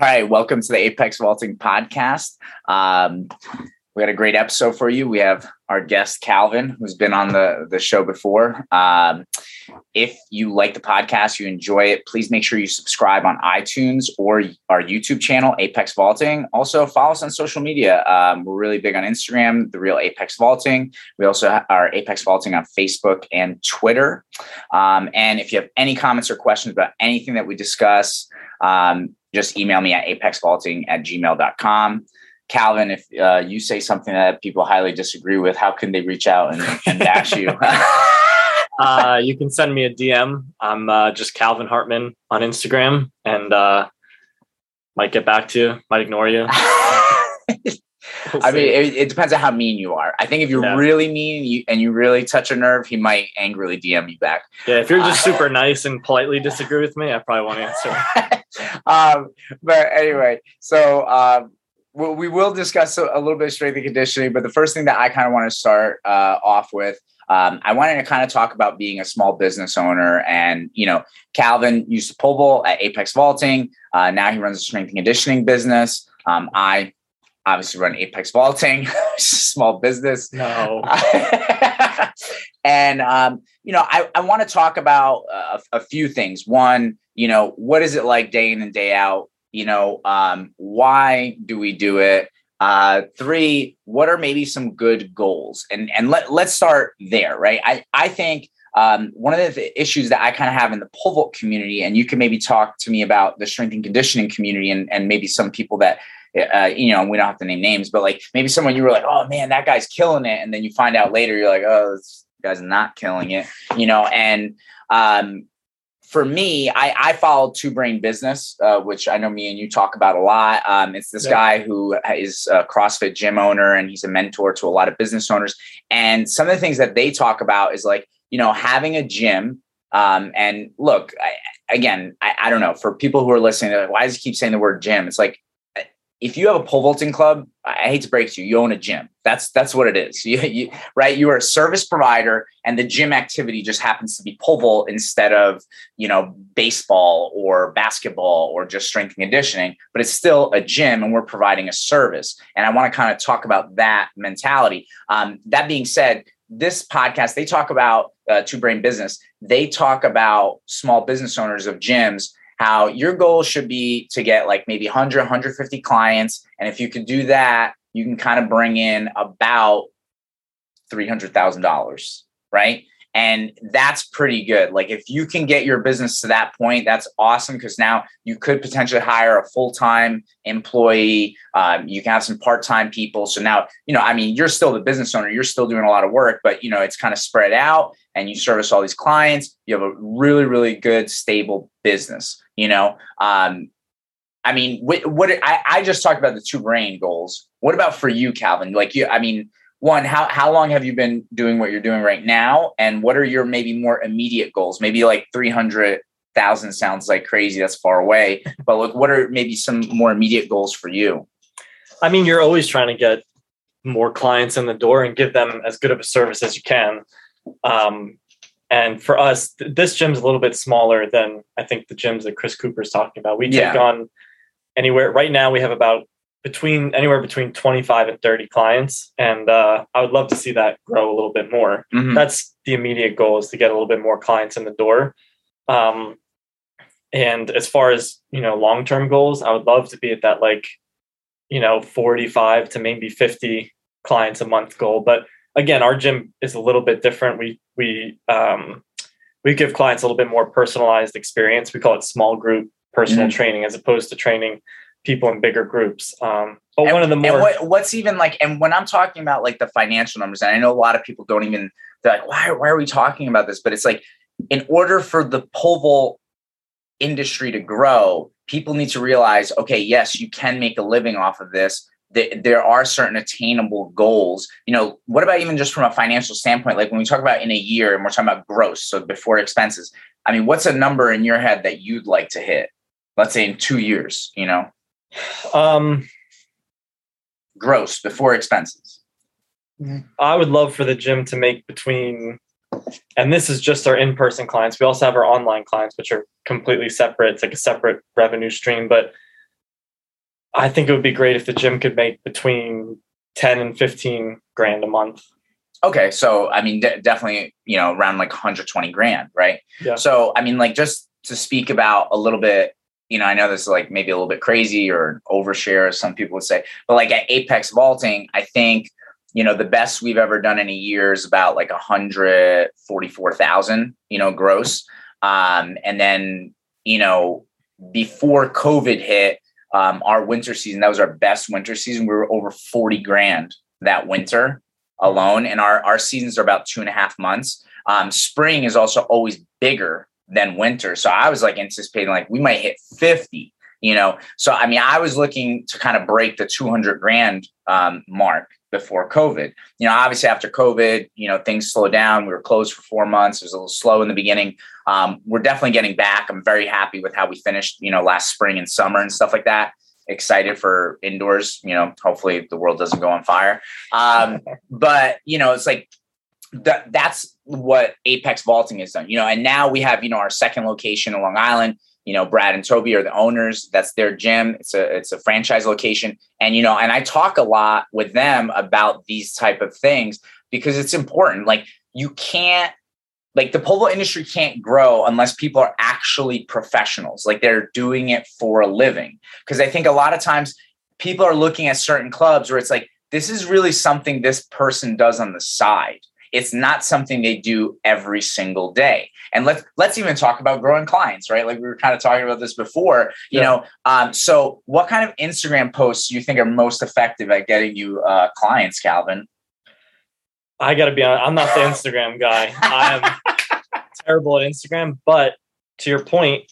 All right, welcome to the Apex Vaulting podcast. Um, we had a great episode for you. We have our guest Calvin, who's been on the the show before. Um, if you like the podcast, you enjoy it, please make sure you subscribe on iTunes or our YouTube channel, Apex Vaulting. Also, follow us on social media. Um, we're really big on Instagram, the real Apex Vaulting. We also are Apex Vaulting on Facebook and Twitter. Um, and if you have any comments or questions about anything that we discuss, um, just email me at apexvaulting at gmail.com. Calvin, if uh, you say something that people highly disagree with, how can they reach out and, and bash you? uh, you can send me a DM. I'm uh, just Calvin Hartman on Instagram and uh, might get back to you, might ignore you. We'll I mean, it, it, depends on how mean you are. I think if you're yeah. really mean you, and you really touch a nerve, he might angrily DM you back. Yeah, if you're just uh, super nice and politely disagree with me, I probably won't answer. um, but anyway, so um, we, we will discuss a, a, little bit of strength and conditioning. But the first thing that I kind of want to start uh, off with um, I wanted to kind of talk about being a small business owner. And, you know, Calvin used to pole vault at Apex Vaulting. Uh, now he runs a strength and conditioning business. Um, I obviously run Apex Vaulting, small business. No. and, um, you know, I, I want to talk about a, a, few things. One, you know, what is it like day in and day out? You know, um, why do we do it? Uh, three, what are maybe some good goals? And and let let's start there, right? I I think um, one of the issues that I kind of have in the pole vault community, and you can maybe talk to me about the strength and conditioning community, and and maybe some people that uh, you know, we don't have to name names, but like maybe someone you were like, oh man, that guy's killing it. And then you find out later, you're like, oh, this guy's not killing it, you know, and, um, for me, I, I follow Two Brain Business, uh, which I know me and you talk about a lot. Um, it's this yeah. guy who is a CrossFit gym owner and he's a mentor to a lot of business owners. And some of the things that they talk about is like, you know, having a gym. Um, and look, I, again, I, I, don't know for people who are listening, like, why does he keep saying the word gym? It's like if you have a pole vaulting club, I hate to break to you, you own a gym. That's that's what it is. You, you, right? You are a service provider, and the gym activity just happens to be pole vault instead of you know baseball or basketball or just strength and conditioning. But it's still a gym, and we're providing a service. And I want to kind of talk about that mentality. Um, that being said, this podcast they talk about uh, two brain business. They talk about small business owners of gyms how your goal should be to get like maybe 100 150 clients. And if you could do that you can kind of bring in about $300000 right? And that's pretty good. Like if you can get your business to that point that's awesome because now you could potentially hire a full-time employee. Um, you can have some part-time people. So now you know i mean you're still the business owner. You're still doing a lot of work but you know it's kind of spread out and you service all these clients. You have a really really good stable business you know um, i mean what, what I, I just talked about the two brain goals. What about for you calvin? Like you i mean one how, how long have you been doing what you're doing right now? And what are your maybe more immediate goals? Maybe like 300000 sounds like crazy that's far away but look what are maybe some more immediate goals for you? I mean you're always trying to get more clients in the door and give them as good of a service as you can. Um, and for us th- this gym's a little bit smaller than i think the gyms that chris cooper's talking about. We take on anywhere right now we have about between anywhere between 25 and 30 clients. And uh, i would love to see that grow a little bit more. Mm-hmm. that's the immediate goal is to get a little bit more clients in the door. Um, and as far as you know long-term goals i would love to be at that like you know 45 to maybe 50 clients a month goal. But again our gym is a little bit different. We we um, we give clients a little bit more personalized experience we call it small group personal mm-hmm. training as opposed to training people in bigger groups. Um, but and, one of the more what, what's even like, and when I'm talking about like the financial numbers, and I know a lot of people don't even they're like, why why are we talking about this? But it's like, in order for the pole vault industry to grow, people need to realize, okay, yes, you can make a living off of this. There are certain attainable goals. You know, what about even just from a financial standpoint? Like when we talk about in a year and we're talking about gross, so before expenses. I mean, what's a number in your head that you'd like to hit? Let's say in two years, you know? Um, gross before expenses. I would love for the gym to make between, and this is just our in-person clients. We also have our online clients, which are completely separate. It's like a separate revenue stream, but I think it would be great if the gym could make between 10 and 15 grand a month. Okay, so I mean, de- definitely, you know, around like 120 grand, right? Yeah. So I mean, like, just to speak about a little bit, you know, I know this is like maybe a little bit crazy or overshare, as some people would say, but like at Apex Vaulting, I think you know the best we've ever done in a year is about like 144,000, you know, gross. Um, and then you know, before COVID hit, um, our winter season, that was our best winter season. We were over 40 grand that winter alone. And our, our seasons are about two and a half months. Um, spring is also always bigger than winter. So I was like anticipating like we might hit 50, you know? So, I mean, I was looking to kind of break the 200 grand um, mark before COVID. You know, obviously after COVID, you know, things slowed down. We were closed for four months. It was a little slow in the beginning. Um, we're definitely getting back. I'm very happy with how we finished, you know, last spring and summer and stuff like that. Excited for indoors, you know, hopefully the world doesn't go on fire. Um, but, you know, it's like that that's what Apex Vaulting has done, you know, and now we have, you know, our second location in Long Island you know brad and toby are the owners. That's their gym. It's a it's a franchise location. And you know and i talk a lot with them about these type of things because it's important. Like you can't like the polo industry can't grow unless people are actually professionals. Like they're doing it for a living. Because i think a lot of times people are looking at certain clubs where it's like this is really something this person does on the side it's not something they do every single day. And let's let's even talk about growing clients, right? Like we were kind of talking about this before. You yeah. know, um, so what kind of Instagram posts do you think are most effective at getting you uh, clients, Calvin? I got to be honest. I'm not the Instagram guy. I am terrible at Instagram. But to your point,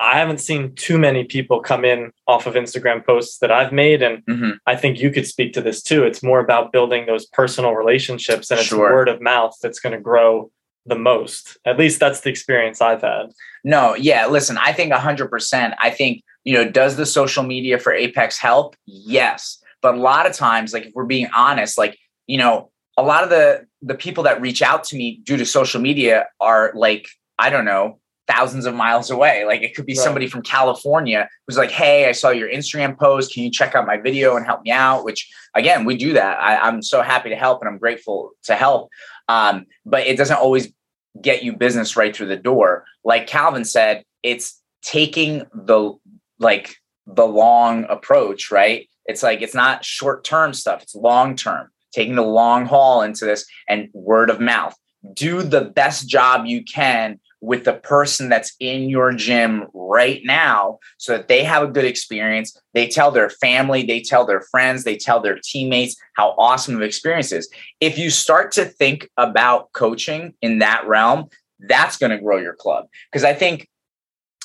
I haven't seen too many people come in off of Instagram posts that I've made. And mm-hmm. I think you could speak to this too. It's more about building those personal relationships and it's sure. word of mouth that's going to grow the most. At least that's the experience I've had. No, yeah. Listen, I think 100%. I think, you know, does the social media for Apex help? Yes. But a lot of times, like if we're being honest, like, you know, a lot of the the people that reach out to me due to social media are like, I don't know, thousands of miles away. Like it could be right. somebody from California who's like, Hey, I saw your Instagram post. Can you check out my video and help me out? Which again, we do that. I, am so happy to help and I'm grateful to help. Um, but it doesn't always get you business right through the door. Like Calvin said, it's taking the like the long approach, right? It's like it's not short term stuff, it's long term, taking the long haul into this and word of mouth. Do the best job you can with the person that's in your gym right now so that they have a good experience. They tell their family, they tell their friends, they tell their teammates how awesome of experience is. If you start to think about coaching in that realm, that's going to grow your club. Because I think,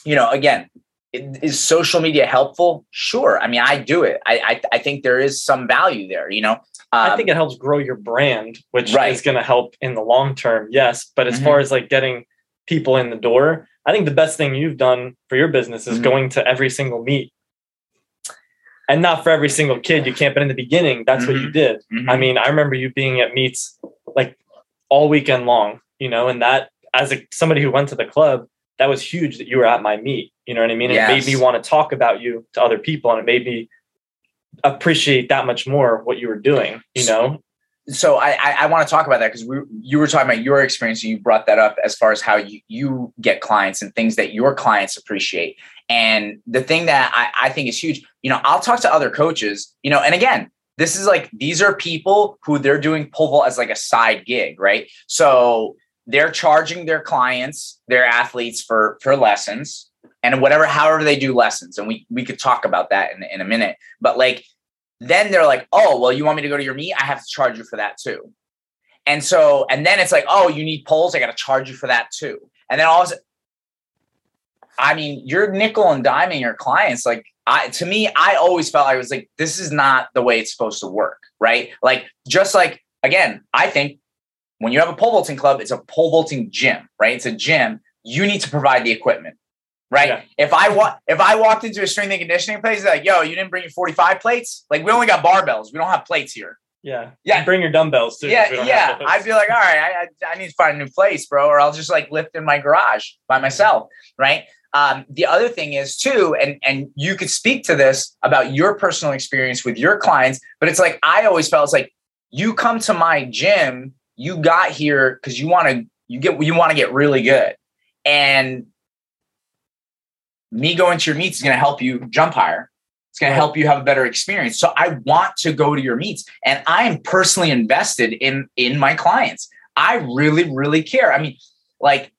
you know, again, is social media helpful? Sure. I mean, I do it. I I, I think there is some value there. You know, um, I think it helps grow your brand, which right. is going to help in the long term. Yes, but as mm-hmm. far as like getting people in the door. I think the best thing you've done for your business is mm-hmm. going to every single meet. And not for every single kid you can't, but in the beginning, that's mm-hmm. what you mm-hmm. did. Mm-hmm. I mean, I remember you being at meets like all weekend long, you know, and that as a, somebody who went to the club, that was huge that you were at my meet. You know what I mean? Yes. It made me want to talk about you to other people and it made me appreciate that much more what you were doing, you know? So I, I, I want to talk about that because we you were talking about your experience and you brought that up as far as how you you get clients and things that your clients appreciate. And the thing that I, I think is huge, you know, I'll talk to other coaches, you know, and again, this is like these are people who they're doing pole vault as like a side gig, right? So they're charging their clients, their athletes for for lessons and whatever, however they do lessons. And we we could talk about that in, in a minute. But like then they're like, oh, well, you want me to go to your meet? I have to charge you for that too. And so, and then it's like, oh, you need poles? I got to charge you for that too. And then all of a sudden, I mean, you're nickel and diming your clients. Like, I, to me, I always felt I was like, this is not the way it's supposed to work, right? Like, just like, again, I think when you have a pole vaulting club, it's a pole vaulting gym, right? It's a gym. You need to provide the equipment right? Yeah. If I wa- if I walked into a strength and conditioning place, like, yo, you didn't bring your 45 plates? Like, we only got barbells. We don't have plates here. Yeah. Yeah. You bring your dumbbells too. Yeah. Yeah. I'd be like, all right, I, I, I, need to find a new place, bro, or I'll just like lift in my garage by myself. Right. um, the other thing is too, and and you could speak to this about your personal experience with your clients, but it's like I always felt it's like you come to my gym, you got here because you want to you get you want to get really good, and me going to your meets is going to help you jump higher. It's going to help you have a better experience. So I want to go to your meets, and I am personally invested in in my clients. I really, really care. I mean, like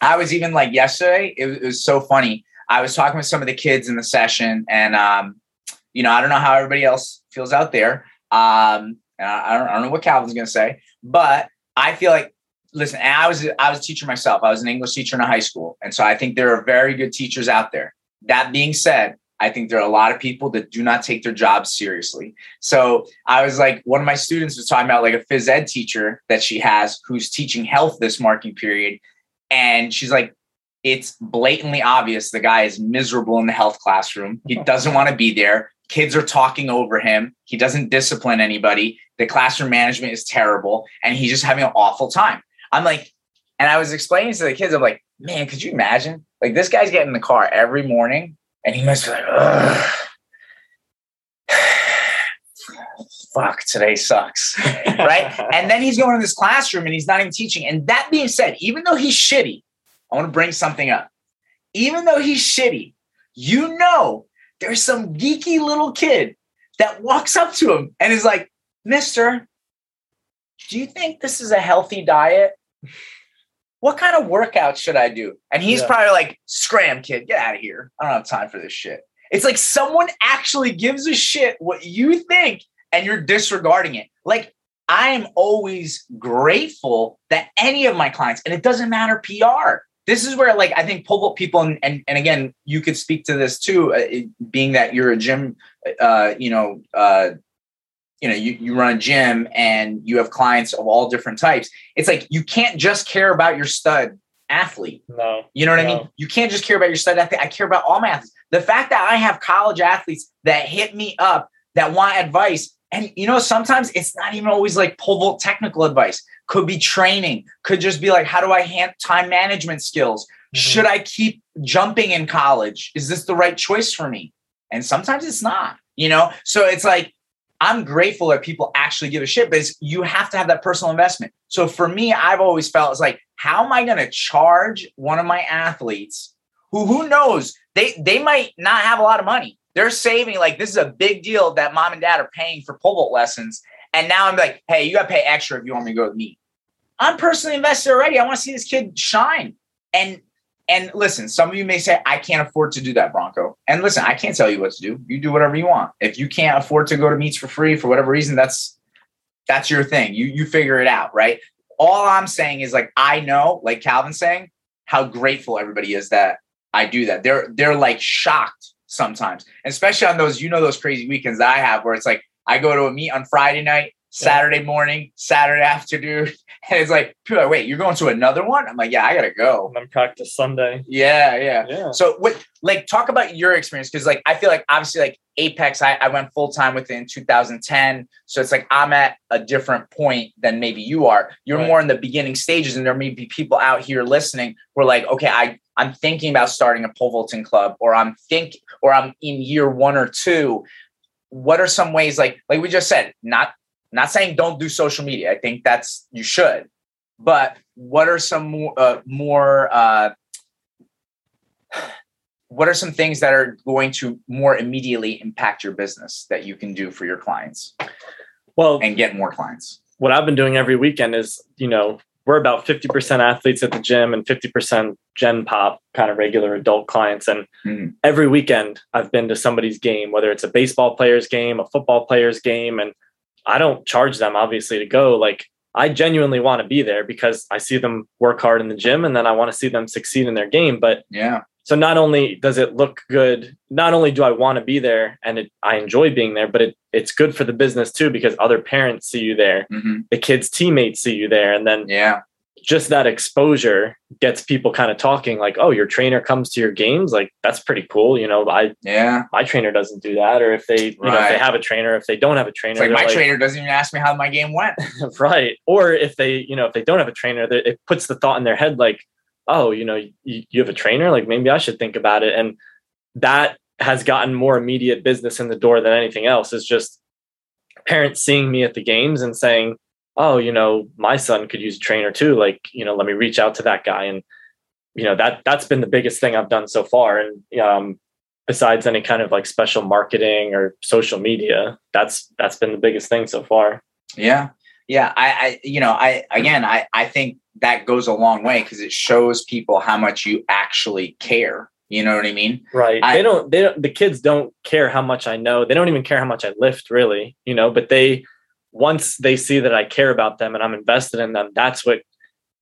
I was even like yesterday, it, it, was so funny. I was talking with some of the kids in the session, and um, you know, I don't know how everybody else feels out there. Um, I don't, I don't know what Calvin's going to say, but I feel like, listen, I was I was a teacher myself. I was an English teacher in a high school, and so I think there are very good teachers out there. That being said, I think there are a lot of people that do not take their jobs seriously. So I was like, one of my students was talking about like a phys ed teacher that she has who's teaching health this marking period. And she's like, it's blatantly obvious the guy is miserable in the health classroom. He doesn't want to be there. Kids are talking over him. He doesn't discipline anybody. The classroom management is terrible. And he's just having an awful time. I'm like, and I was explaining to the kids, I'm like, man, could you imagine? Like, this guy's getting in the car every morning and he must be like, Ugh. fuck, today sucks. right. and then he's going to this classroom and he's not even teaching. And that being said, even though he's shitty, I want to bring something up. Even though he's shitty, you know, there's some geeky little kid that walks up to him and is like, Mister, do you think this is a healthy diet? What kind of workout should I do? And he's yeah. probably like, scram, kid, get out of here. I don't have time for this shit. It's like someone actually gives a shit what you think and you're disregarding it. Like, I am always grateful that any of my clients, and it doesn't matter PR. This is where, like, I think pull people, and, and, and again, you could speak to this too, uh, it, being that you're a gym, uh, you know, uh, you know you, you run a gym and you have clients of all different types it's like you can't just care about your stud athlete. No. You know what no. i mean? You can't just care about your stud athlete. I care about all my athletes. The fact that i have college athletes that hit me up that want advice and you know sometimes it's not even always like pole vault technical advice. Could be training. Could just be like how do i hand time management skills? Mm-hmm. should i keep jumping in college? Is this the right choice for me? And sometimes it's not you know? So it's like I'm grateful that people actually give a shit, but you have to have that personal investment. So for me, I've always felt it's like, how am I going to charge one of my athletes who who knows they they might not have a lot of money. They're saving like this is a big deal that mom and dad are paying for pole vault lessons, and now I'm like, hey, you got to pay extra if you want me to go with me. I'm personally invested already. I want to see this kid shine, and and listen, some of you may say, I can't afford to do that, Bronco. And listen, I can't tell you what to do. You do whatever you want. If you can't afford to go to meets for free for whatever reason, that's that's your thing. You you figure it out, right? All I'm saying is like I know, like Calvin's saying, how grateful everybody is that I do that. They're they're like shocked sometimes, especially on those, you know, those crazy weekends I have where it's like I go to a meet on Friday night Saturday morning, Saturday afternoon. And it's like, like, wait, you're going to another one? I'm like, yeah, I gotta go. And then practice Sunday. Yeah, yeah. yeah. So what like talk about your experience because like I feel like obviously like Apex, I, I went full time within 2010. So it's like I'm at a different point than maybe you are. You're right. more in the beginning stages, and there may be people out here listening who are like, okay, I I'm thinking about starting a pole vaulting club, or I'm think, or I'm in year one or two. What are some ways like like we just said, not not saying don't do social media. I think that's you should. But what are some more uh, more uh, what are some things that are going to more immediately impact your business that you can do for your clients? Well, and get more clients. What I've been doing every weekend is, you know, we're about 50% athletes at the gym and 50% gen pop kind of regular adult clients and mm-hmm. every weekend i've been to somebody's game whether it's a baseball player's game a football player's game and I don't charge them obviously to go. Like I genuinely want to be there because I see them work hard in the gym and then I want to see them succeed in their game. But yeah. So not only does it look good, not only do I want to be there and it, I enjoy being there, but it, it's good for the business too because other parents see you there, mm-hmm. the kids' teammates see you there, and then yeah, just that exposure gets people kind of talking like oh your trainer comes to your games like that's pretty cool you know i yeah my trainer doesn't do that or if they you right. know if they have a trainer if they don't have a trainer like my like, trainer doesn't even ask me how my game went right or if they you know if they don't have a trainer it puts the thought in their head like oh, you know, you, you have a trainer, like maybe I should think about it. And that has gotten more immediate business in the door than anything else. Is just parents seeing me at the games and saying, oh, you know, my son could use a trainer too. Like, you know, let me reach out to that guy. And, you know, that that's been the biggest thing I've done so far. And um, besides any kind of like special marketing or social media, that's that's been the biggest thing so far. Yeah. Yeah. I, I you know, I again I I think that goes a long way because it shows people how much you actually care. You know what I mean? Right. I, they don't they don't the kids don't care how much I know. They don't even care how much I lift really, you know, but they once they see that I care about them and I'm invested in them, that's what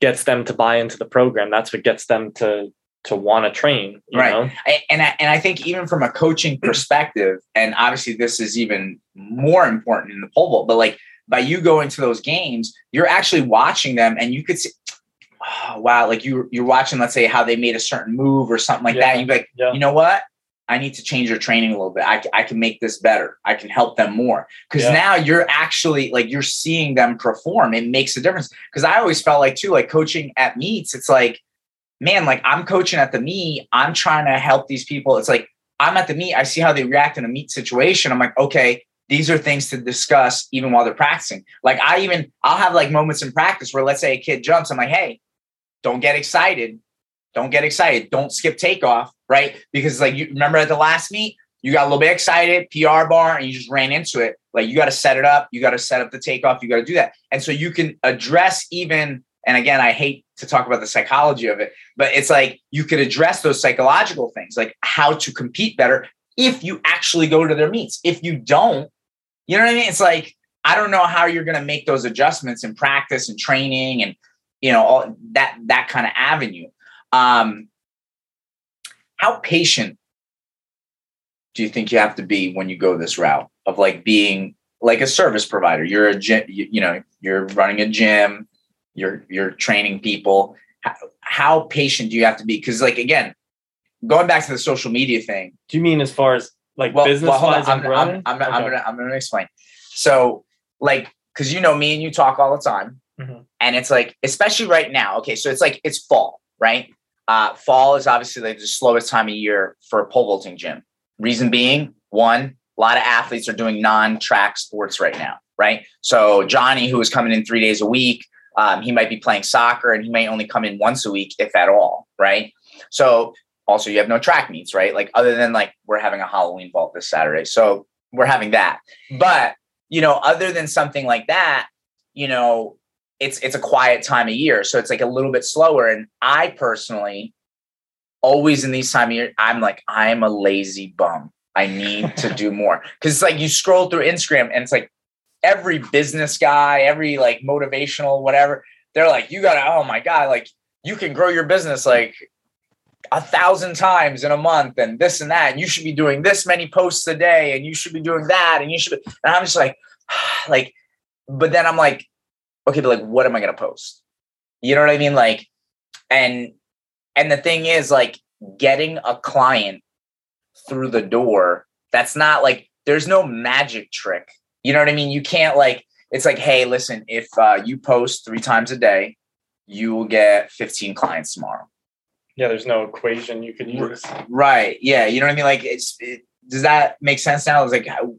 gets them to buy into the program. That's what gets them to to want to train. right. Know? And I, and I think even from a coaching perspective, and obviously this is even more important in the pole vault, but like by you going to those games, you're actually watching them, and you could see. Oh, wow, like you you're watching, let's say how they made a certain move or something like yeah. that. And you're like, yeah. you know what? I need to change your training a little bit. I, I can make this better. I can help them more. Because yeah. now you're actually like you're seeing them perform. It makes a difference. Because I always felt like too, like coaching at meets, it's like, man, like I'm coaching at the meet. I'm trying to help these people. It's like I'm at the meet. I see how they react in a meet situation. I'm like, okay, these are things to discuss even while they're practicing. Like I even I'll have like moments in practice where let's say a kid jumps. I'm like, hey, don't get excited. Don't get excited. Don't skip takeoff right? Because like you remember at the last meet, you got a little bit excited, PR bar, and you just ran into it. Like you got to set it up, you got to set up the takeoff, you got to do that. And so you can address even, and again, I hate to talk about the psychology of it, but it's like you could address those psychological things, like how to compete better if you actually go to their meets. If you don't, you know what I mean? It's like, I don't know how you're going to make those adjustments in practice and training and, you know, all that, that kind of avenue. Um, how patient do you think you have to be when you go this route of like being like a service provider? You're a gym you, you know you're running a gym you're you're training people. How, how patient do you have to be? Because like again going back to the social media thing. Do you mean as far as like well, business well, I'm, I'm, I'm, okay. I'm, gonna i'm gonna explain. So like because you know me and you talk all the time. Mm-hmm. and it's like especially right now okay so it's like it's fall right uh, fall is obviously like the slowest time of year for a pole vaulting gym. Reason being, one, a lot of athletes are doing non-track sports right now, right? So Johnny, who is coming in three days a week, um, he might be playing soccer and he may only come in once a week, if at all, right? So also you have no track meets, right? Like other than like we're having a Halloween vault this Saturday, so we're having that. But you know, other than something like that, you know, it's it's a quiet time of year, so it's like a little bit slower. And I personally, always in these time of year, I'm like I'm a lazy bum. I need to do more because it's like you scroll through Instagram and it's like every business guy, every like motivational whatever, they're like, you gotta, oh my god, like you can grow your business like a thousand times in a month and this and that and you should be doing this many posts a day and you should be doing that and you should be and i'm just like like but then i'm like okay, but like, what am I going to post? You know what I mean? Like, and, and the thing is, like, getting a client through the door, that's not like, there's no magic trick. You know what I mean? You can't, like, it's like, hey, listen, if uh, you post three times a day, you will get 15 clients tomorrow. Yeah, there's no equation you can use. Right. Yeah. You know what I mean? Like, it's, it, does that make sense now? It's like, how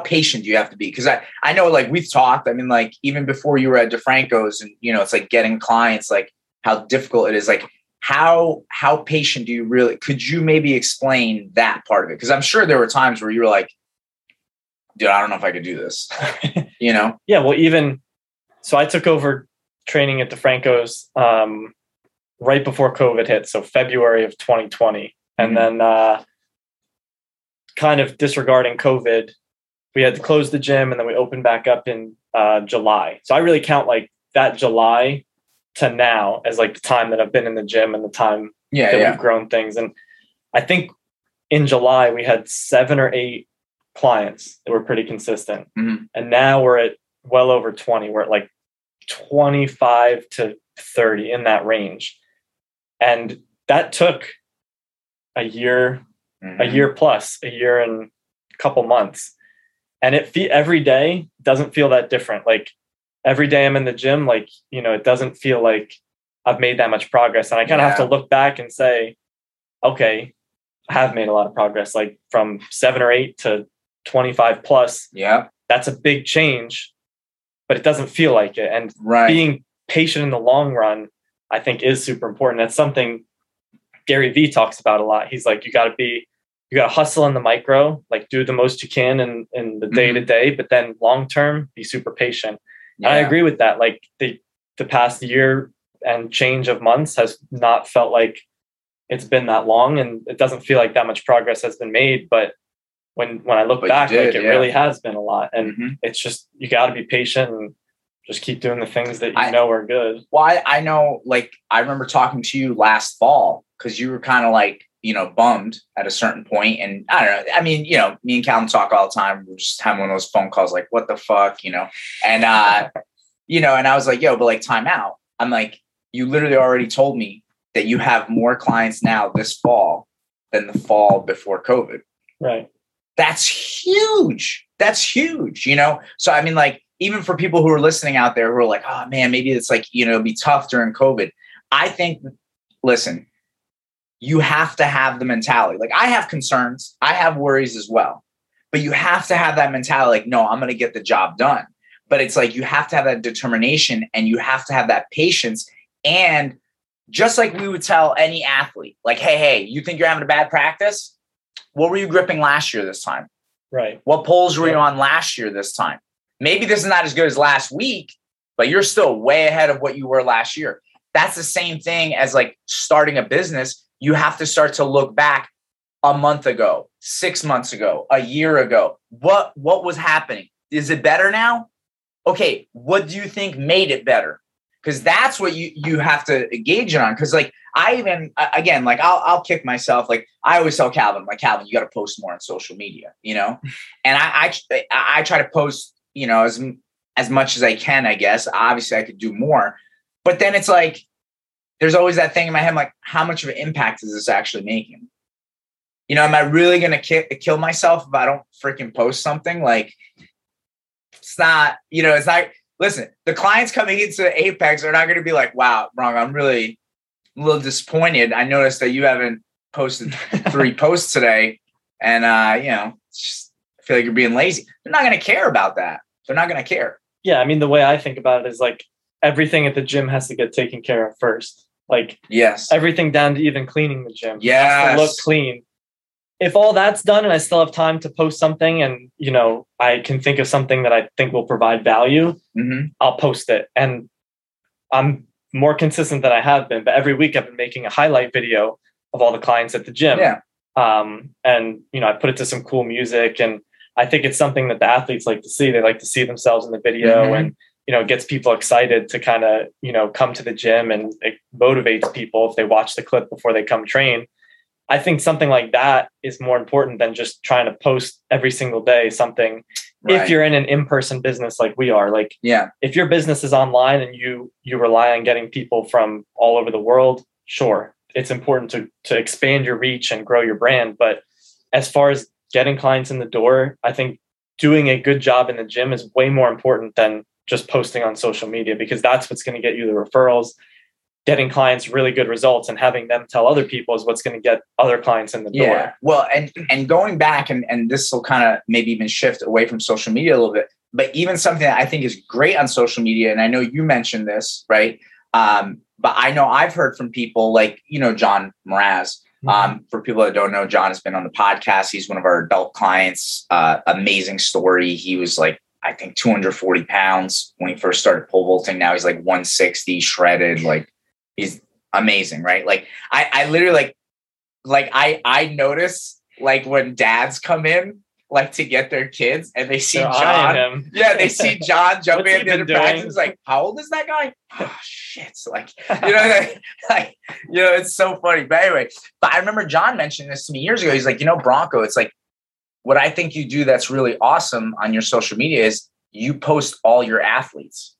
patient do you have to be? Because I, I know like we've talked, I mean, like even before you were at DeFranco's and you know, it's like getting clients, like how difficult it is. Like how how patient do you really could you maybe explain that part of it? Because I'm sure there were times where you were like, dude, I don't know if I could do this. you know? Yeah, well, even so I took over training at DeFranco's um right before COVID hit, so February of 2020. And mm-hmm. then uh kind of disregarding COVID, we had to close the gym and then we opened back up in uh, July. So I really count like that July to now as like the time that I've been in the gym and the time yeah, that yeah. we've grown things. And I think in July we had seven or eight clients that were pretty consistent. Mm-hmm. And now we're at well over 20. We're at like 25 to 30 in that range. And that took a year, mm-hmm. a year plus, a year and a couple months and it fe- every day doesn't feel that different like every day i'm in the gym like you know it doesn't feel like I've made that much progress. And I kind of Yeah. have to look back and say, okay, I have made a lot of progress, like from seven or eight to 25 plus. Yeah. That's a big change, but it doesn't feel like it. And Right. being patient in the long run, I think is super important. That's something Gary Vee talks about a lot. He's like, you got to be, you got to hustle in the micro, like do the most you can in, in the day to day, but then long term, be super patient. And I agree with that. Like the, the past year and change of months has not felt like it's been that long and it doesn't feel like that much progress has been made. But when, when I look But back, did, like it yeah. really has been a lot. And Mhm. it's just, you got to be patient and just keep doing the things that you I- know are good. Well, I, I know, like, I remember talking to you last fall because you were kind of like, you know, bummed at a certain point. And I don't know. I mean, you know, me and Calvin talk all the time. We're just having one of those phone calls, like, what the fuck, you know? And, uh, you know, and I was like, yo, but like, time out. I'm like, you literally already told me that you have more clients now this fall than the fall before COVID Right. that's huge. That's huge, you know? So, I mean, like, even for people who are listening out there who are like, oh man, maybe it's like, you know, it'll be tough during COVID. I think, listen, you have to have the mentality. Like, I have concerns, I have worries as well, but you have to have that mentality like, no, I'm going to get the job done. But it's like you have to have that determination and you have to have that patience. And just like we would tell any athlete, like, hey, hey, you think you're having a bad practice? What were you gripping last year this time? Right. What poles were you on last year this time? Maybe this is not as good as last week, but you're still way ahead of what you were last year. That's the same thing as like starting a business. You have to start to look back a month ago, six months ago, a year ago. What what was happening? Is it better now? Okay, what do you think made it better? Because that's what you you have to it on. Because like I even again like I'll I'll kick myself. Like I always tell Calvin, like Calvin, you got to post more on social media, you know. And I I I try to post, you know, as as much as I can. I guess obviously I could do more, but then it's like there's always that thing in my head, like how much of an impact is this actually making? You know, am I really gonna ki- kill myself if I don't freaking post something? Like it's not, you know, it's not. Listen, the clients coming into Apex are not going to be like, "Wow, wrong. I'm really a little disappointed. I noticed that you haven't posted three posts today, and uh, you know, just, I feel like you're being lazy." They're not going to care about that. They're not going to care. Yeah. I mean, the way I think about it is like everything at the gym has to get taken care of first. Like Yes. everything down to even cleaning the gym. Yes. look clean. If all that's done and I still have time to post something and you know I can think of something that I think will provide value, hmm I'll post it. And I'm more consistent than I have been, but every week I've been making a highlight video of all the clients at the gym. Yeah. Um, and you know, I put it to some cool music and I think it's something that the athletes like to see. They like to see themselves in the video Mhm. and you know, it gets people excited to kind of, you know, come to the gym and it motivates people if they watch the clip before they come train. I think something like that is more important than just trying to post every single day something Right. if you're in an in-person business like we are. Like yeah. if your business is online and you you rely on getting people from all over the world, sure, it's important to to expand your reach and grow your brand. But as far as getting clients in the door, I think doing a good job in the gym is way more important than just posting on social media because that's what's going to get you the referrals. Getting clients really good results and having them tell other people is what's going to get other clients in the Yeah. door. Well, and and going back and and this will kind of maybe even shift away from social media a little bit, but even something that I think is great on social media, and I know you mentioned this, right? Um, but I know I've heard from people like you know John Mraz. Um, for people that don't know, John has been on the podcast. He's one of our adult clients. Uh, amazing story. He was like I think 240 pounds when he first started pole vaulting. Now he's like 160, shredded. Like he's amazing, right? Like I, I literally like like I I notice like when dads come in like to get their kids and they see They're John. him. Yeah, they see John jumping into the practice. like, how old is that guy? Oh shit! Like, you know, like, like, you know, it's so funny. But anyway, but I remember John mentioned this to me years ago. He's like, you know, Bronco, it's like what I think you do that's really awesome on your social media is you post all your athletes.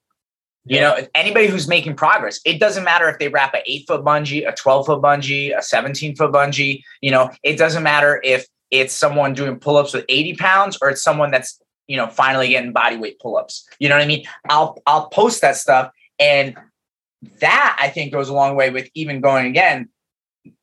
You know, anybody who's making progress, it doesn't matter if they wrap a eight foot bungee, a 12 foot bungee, a 17 foot bungee. You know, it doesn't matter if it's someone doing pull ups with 80 pounds or it's someone that's, you know, finally getting body weight pull ups. You know what I mean? I'll, I'll post that stuff. And that I think goes a long way with even going again,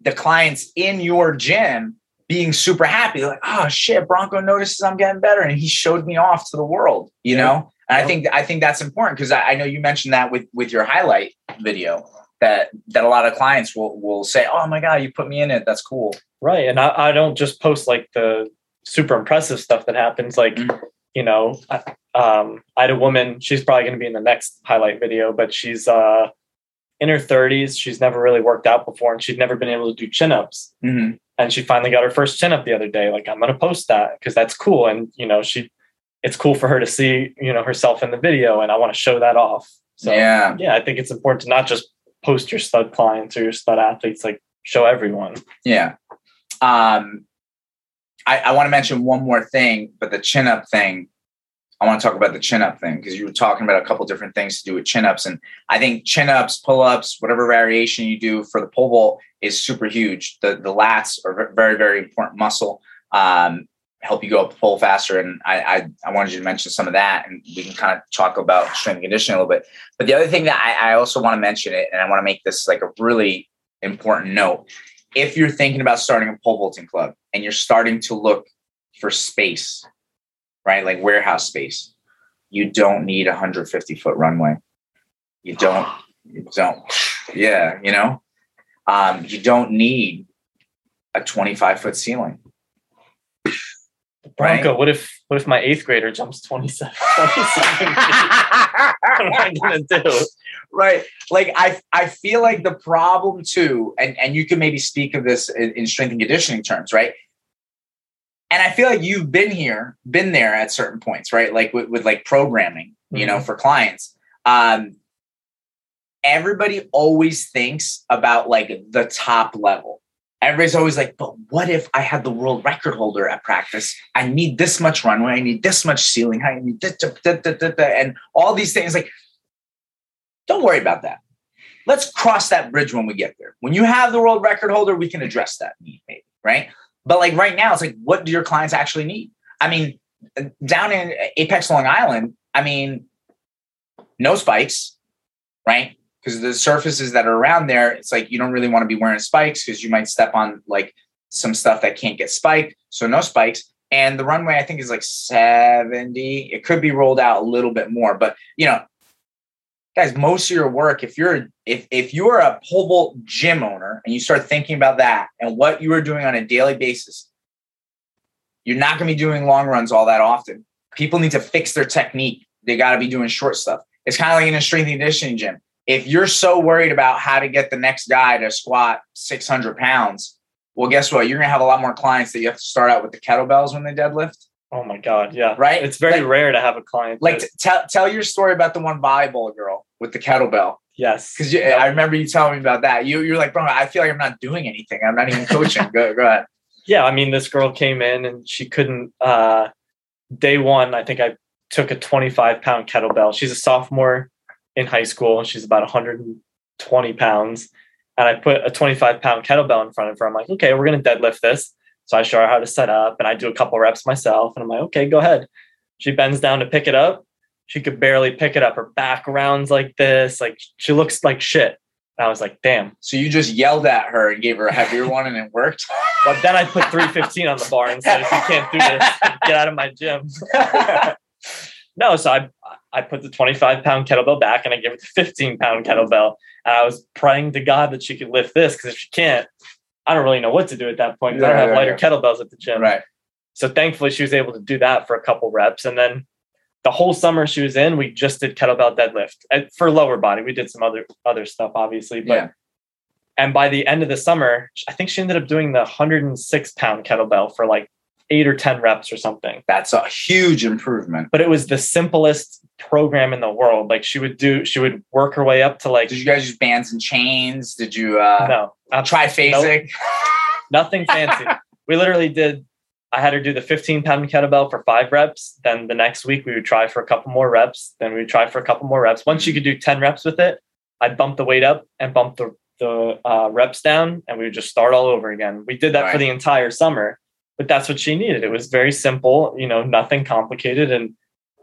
the clients in your gym being super happy, like, oh shit, Bronco notices I'm getting better. And he showed me off to the world, you Yeah. know? And I think I think that's important because I, I know you mentioned that with with your highlight video that that a lot of clients will will say, Oh my God, you put me in it. That's cool. Right. And I, I don't just post like the super impressive stuff that happens. Like, Mhm. you know, I, um, I had a woman, she's probably going to be in the next highlight video, but she's uh, in her 30s. She's never really worked out before and she'd never been able to do chin ups. And she finally got her first chin up the other day. Like, I'm going to post that because that's cool. And, you know, she, it's cool for her to see, you know, herself in the video and I want to show that off. So, yeah. yeah, I think it's important to not just post your stud clients or your stud athletes, like show everyone. Yeah. Um, I, I want to mention one more thing, but the chin up thing, I want to talk about the chin up thing because you were talking about a couple different things to do with chin ups. And I think chin ups, pull ups, whatever variation you do for the pole vault is super huge. The, the lats are very, very important muscle. Um, help you go up the pole faster. And I, I, I wanted you to mention some of that and we can kind of talk about strength and conditioning a little bit. But the other thing that I, I also want to mention it, and I want to make this like a really important note. If you're thinking about starting a pole vaulting club and you're starting to look for space, right? Like warehouse space, you don't need a 150 foot runway. You don't, you don't, yeah, you know, um, you don't need a 25 foot ceiling. Bronco, what if what if my eighth grader jumps 27, 27 feet? What am I gonna do? right like i i feel like the problem too and and you can maybe speak of this in, in strength and conditioning terms right and i feel like you've been here been there at certain points right like with, with like programming you know for clients um everybody always thinks about like the top level everybody's always like but what if i had the world record holder at practice i need this much runway i need this much ceiling height I need da, da, da, da, and all these things like don't worry about that. Let's cross that bridge when we get there. When you have the world record holder, we can address that need, maybe, right? But like right now, it's like, what do your clients actually need? I mean, down in Apex Long Island, I mean, no spikes, right? Because the surfaces that are around there, it's like you don't really want to be wearing spikes because you might step on like some stuff that can't get spiked. So no spikes. And the runway, I think, is like 70. It could be rolled out a little bit more, but you know, guys most of your work if you're if if you're a pole vault gym owner and you start thinking about that and what you are doing on a daily basis you're not going to be doing long runs all that often people need to fix their technique they got to be doing short stuff it's kind of like in a strength and conditioning gym if you're so worried about how to get the next guy to squat 600 pounds well guess what you're going to have a lot more clients that you have to start out with the kettlebells when they deadlift Oh my god, yeah. Right? It's very Like- rare to have a client like that- tell tell your story about the one volleyball girl with the kettlebell yes. Because I remember you telling me about that. You you're like, bro, I feel like I'm not doing anything. I'm not even coaching. go go ahead. yeah, I mean, this girl came in and she couldn't. Uh, day one, I think I took a 25 pound kettlebell. She's a sophomore in high school. She's about 120 pounds, and I put a 25 pound kettlebell in front of her. I'm like, okay, we're gonna deadlift this. So I show her how to set up, and I do a couple reps myself. And I'm like, okay, go ahead. She bends down to pick it up. She could barely pick it up. Her back rounds like this. Like she looks like shit. And I was like, damn. So you just yelled at her and gave her a heavier one, and it worked. But then I put 315 on the bar and said, if you can't do this, get out of my gym. no, so I I put the 25 pound kettlebell back and I gave her the 15 pound kettlebell. And I was praying to God that she could lift this because if she can't, I don't really know what to do at that point. 'cause I don't have yeah, lighter yeah. kettlebells at the gym. right. So thankfully, she was able to do that for a couple reps. And then the whole summer she was in, we just did kettlebell deadlift eh, for lower body. We did some other other stuff, obviously, but Yeah. and by the end of the summer, I think she ended up doing the 106 pound kettlebell for like eight or 10 reps or something. That's a huge improvement. But it was the simplest program in the world. Like she would do, she would work her way up to like, Did you guys use bands and chains? Did you uh no, abs- triphasic? nothing fancy. we literally did, I had her do the 15 pound kettlebell for five reps. Then the next week we would try for a couple more reps. Then we would try for a couple more reps. Once she could do 10 reps with it, I'd bump the weight up and bump the, the uh, reps down and we would just start all over again. We did that for the entire summer, but that's what she needed. It was very simple, you know, nothing complicated. And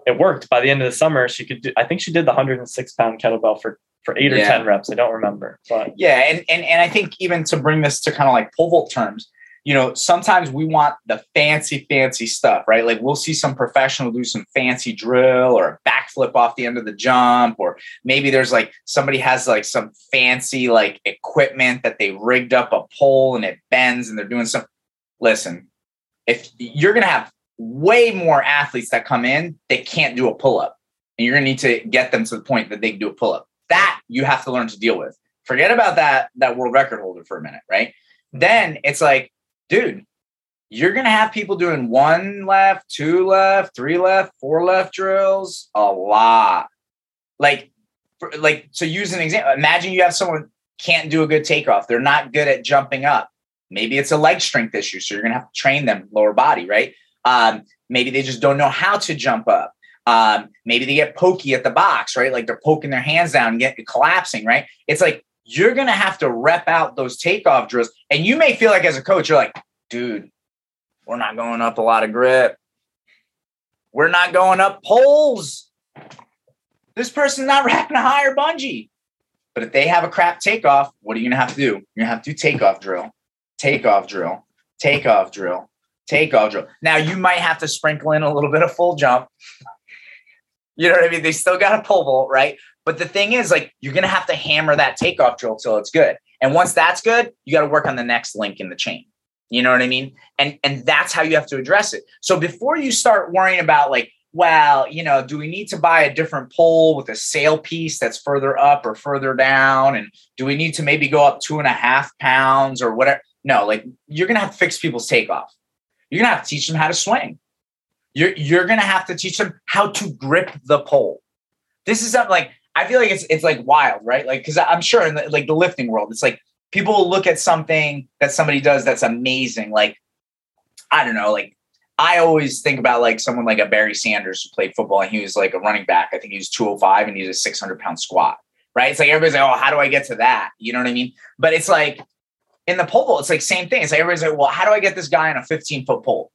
it worked. By the end of the summer, she could do, I think she did the 106 pound kettlebell for for eight or Yeah. 10 reps. I don't remember. But Yeah, and and and I think even to bring this to kind of like pole vault terms, you know, sometimes we want the fancy, fancy stuff, right? Like we'll see some professional do some fancy drill or a backflip off the end of the jump, or maybe there's like somebody has like some fancy like equipment that they rigged up a pole and it bends and they're doing some. Listen, if you're gonna have way more athletes that come in that can't do a pull up, and you're gonna need to get them to the point that they can do a pull up. That you have to learn to deal with. Forget about that that world record holder for a minute right? Mm-hmm. Then it's like dude you're gonna have people doing one left two left three left four left drills a lot. Like for, like so use an example imagine you have someone can't do a good takeoff. They're not good at jumping up maybe it's a leg strength issue so you're gonna have to train them lower body right um, maybe they just don't know how to jump up um, maybe they get pokey at the box, right? Like they're poking their hands down and get collapsing, right? It's like you're gonna have to rep out those takeoff drills. And you may feel like as a coach, you're like, dude, we're not going up a lot of grip. We're not going up poles. This person's not wrapping a higher bungee. But if they have a crap takeoff, what are you gonna have to do? You're gonna have to do takeoff drill, takeoff drill, takeoff drill, takeoff drill. Now you might have to sprinkle in a little bit of full jump. You know what I mean? They still got a pole vault, right? But the thing is, like, you're gonna have to hammer that takeoff drill till it's good. And once that's good, you got to work on the next link in the chain. You know what I mean? And and that's how you have to address it. So before you start worrying about like, well, you know, do we need to buy a different pole with a sail piece that's further up or further down? And do we need to maybe go up two and a half pounds or whatever? No, like you're gonna have to fix people's takeoff. You're gonna have to teach them how to swing. You're you're gonna have to teach them how to grip the pole. This is something like I feel like it's it's like wild, right? Like because I'm sure in the, like the lifting world, it's like people look at something that somebody does that's amazing. Like I don't know, like I always think about like someone like a Barry Sanders who played football and he was like a running back. I think he was 205 and he was a 600 pound squat. Right? It's like everybody's like, oh, how do I get to that? You know what I mean? But it's like in the pole vault, it's like same thing. It's like everybody's like, well, how do I get this guy on a 15 foot pole?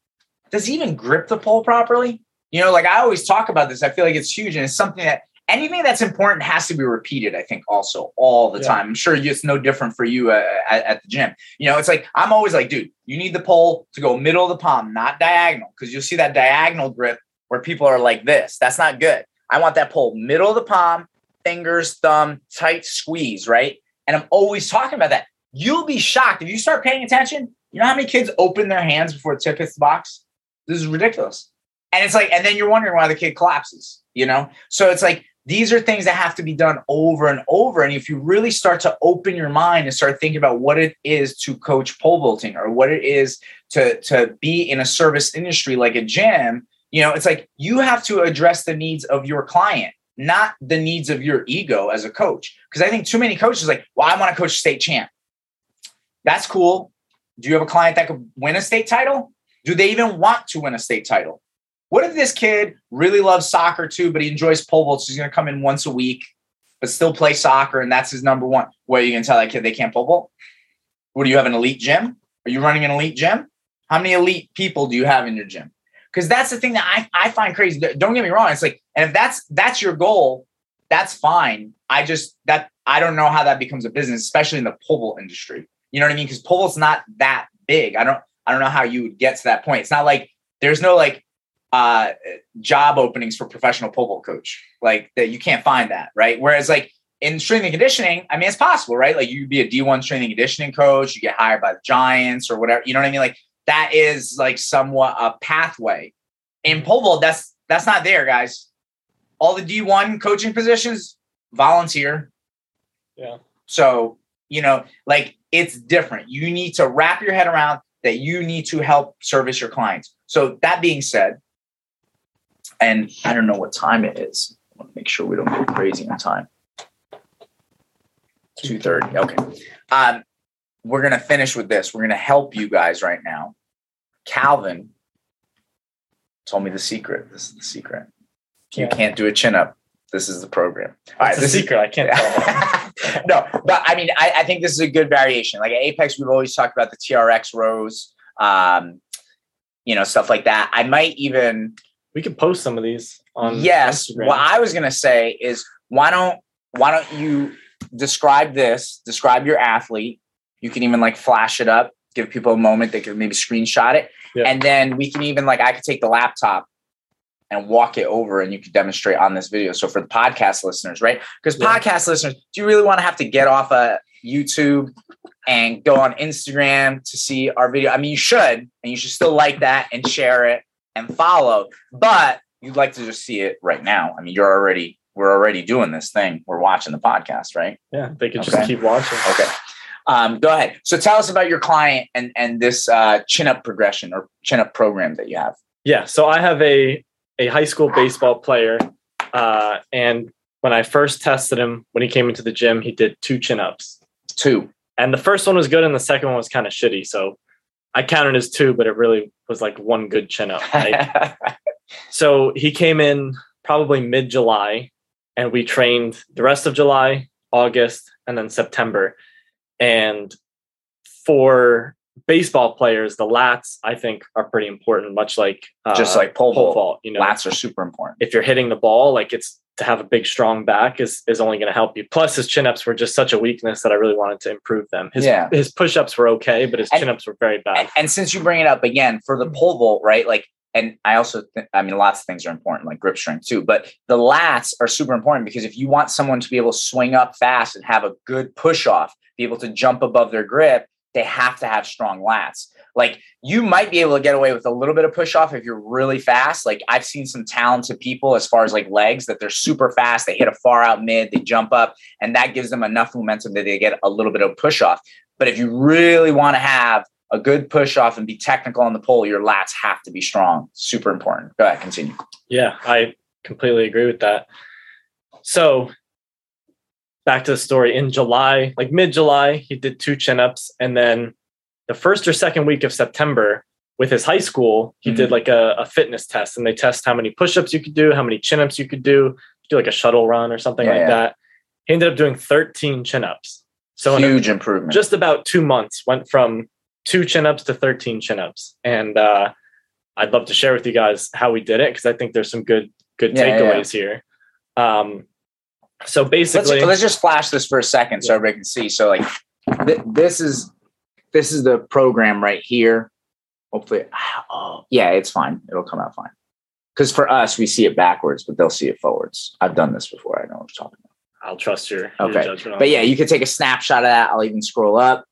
Does he even grip the pole properly? You know, like I always talk about this. I feel like it's huge and it's something that anything that's important has to be repeated. I think also all the Yeah. time. I'm sure it's no different for you uh, at, at the gym. You know, it's like I'm always like, dude, you need the pole to go middle of the palm, not diagonal, because you'll see that diagonal grip where people are like this. That's not good. I want that pole middle of the palm, fingers, thumb, tight squeeze, right? And I'm always talking about that. You'll be shocked if you start paying attention. You know how many kids open their hands before the tip hits the box? This is ridiculous. And it's like, and then you're wondering why the kid collapses, you know? So it's like, these are things that have to be done over and over. And if you really start to open your mind and start thinking about what it is to coach pole vaulting or what it is to, to be in a service industry like a gym, you know, it's like you have to address the needs of your client, not the needs of your ego as a coach. Because I think too many coaches like, well, I want to coach state champ. That's cool. Do you have a client that could win a state title? Do they even want to win a state title? What if this kid really loves soccer too, but he enjoys pole vault, so he's going to come in once a week, but still play soccer, and that's his number one? What are you going to tell that kid they can't pole vault? What do you have an elite gym? Are you running an elite gym? How many elite people do you have in your gym? Because that's the thing that I, I find crazy. Don't get me wrong. It's like, and if that's that's your goal, that's fine. I just that I don't know how that becomes a business, especially in the pole vault industry. You know what I mean? Because pole vault's not that big. I don't I don't know how you would get to that point. It's not like there's no like uh job openings for professional pole vault coach like that you can't find that right whereas like in strength and conditioning i mean it's possible right like you'd be a d1 strength and conditioning coach you get hired by the giants or whatever you know what i mean like that is like somewhat a pathway in pole vault that's that's not there guys all the d1 coaching positions volunteer Yeah. so you know like it's different you need to wrap your head around that you need to help service your clients so that being said and I don't know what time it is. I want to make sure we don't go crazy on time. Two thirty. Okay. Um, we're gonna finish with this. We're gonna help you guys right now. Calvin told me the secret. This is the secret. You Yeah. can't do a chin up, this is the program. All right. It's a This is secret. I can't tell. no, but I mean, I, I think this is a good variation. Like at Apex, we've always talked about the TRX rows, um, you know, stuff like that. I might even we could post some of these on yes Instagram. what i was going to say is why don't why don't you describe this, describe your athlete. You can even like flash it up, give people a moment. They can maybe screenshot it. Yeah. And then we can even like, I could take the laptop and walk it over and you could demonstrate on this video. So for the podcast listeners, right? Because Yeah. podcast listeners, do you really want to have to get off of YouTube and go on Instagram to see our video? I mean, you should, and you should still like that and share it and follow, but you'd like to just see it right now. I mean, you're already, we're already doing this thing. We're watching the podcast, right? Yeah, they can Okay. just keep watching. Okay. Um, go ahead. So tell us about your client and and this uh, chin up progression or chin up program that you have. Yeah, so I have a a high school baseball player, uh, and when I first tested him, when he came into the gym, he did two chin ups, Two. and the first one was good, and the second one was kind of shitty. So I counted as two, but it really was like one good chin up. Right? so he came in probably mid July, and we trained the rest of July, August, and then September. And for baseball players, the lats I think are pretty important, much like uh, Just like pole pole vault. You know, Lats are super important. if you're hitting the ball, like it's to have a big strong back is is only going to help you. Plus, his chin ups were just such a weakness that I really wanted to improve them. His Yeah. his push ups were okay, but his chin ups were very bad. And, and since you bring it up again for the pole vault, right? Like, and I also, th- I mean, lots of things are important, like grip strength too. But the lats are super important because if you want someone to be able to swing up fast and have a good push off, be able to jump above their grip, they have to have strong lats. Like you might be able to get away with a little bit of push off if you're really fast. Like I've seen some talented people as far as like legs that they're super fast. They hit a far out mid, they jump up, and that gives them enough momentum that they get a little bit of push off. But if you really want to have a good push off and be technical on the pole, your lats have to be strong. Super important. Go ahead, continue. Yeah, I completely agree with that. So back to the story in July, like mid July, he did two chin ups. And then the first or second week of September with his high school, he did like a, a fitness test and they test how many push ups you could do, how many chin ups you could do, do like a shuttle run or something Yeah, like yeah. that. He ended up doing 13 chin ups. So in a- Huge improvement. just about two months went from two chin ups to 13 chin ups. And uh, I'd love to share with you guys how we did it because I think there's some good good yeah, takeaways here. Um, so let's, basically, let's just flash this for a second so everybody can see. So like th- this is this is the program right here. Hopefully, oh yeah, it's fine. It'll come out fine. Because for us, we see it backwards, but they'll see it forwards. I've done this before. I know what I'm talking about. I'll trust your, your Okay. judgment. But yeah, you could take a snapshot of that. I'll even scroll up.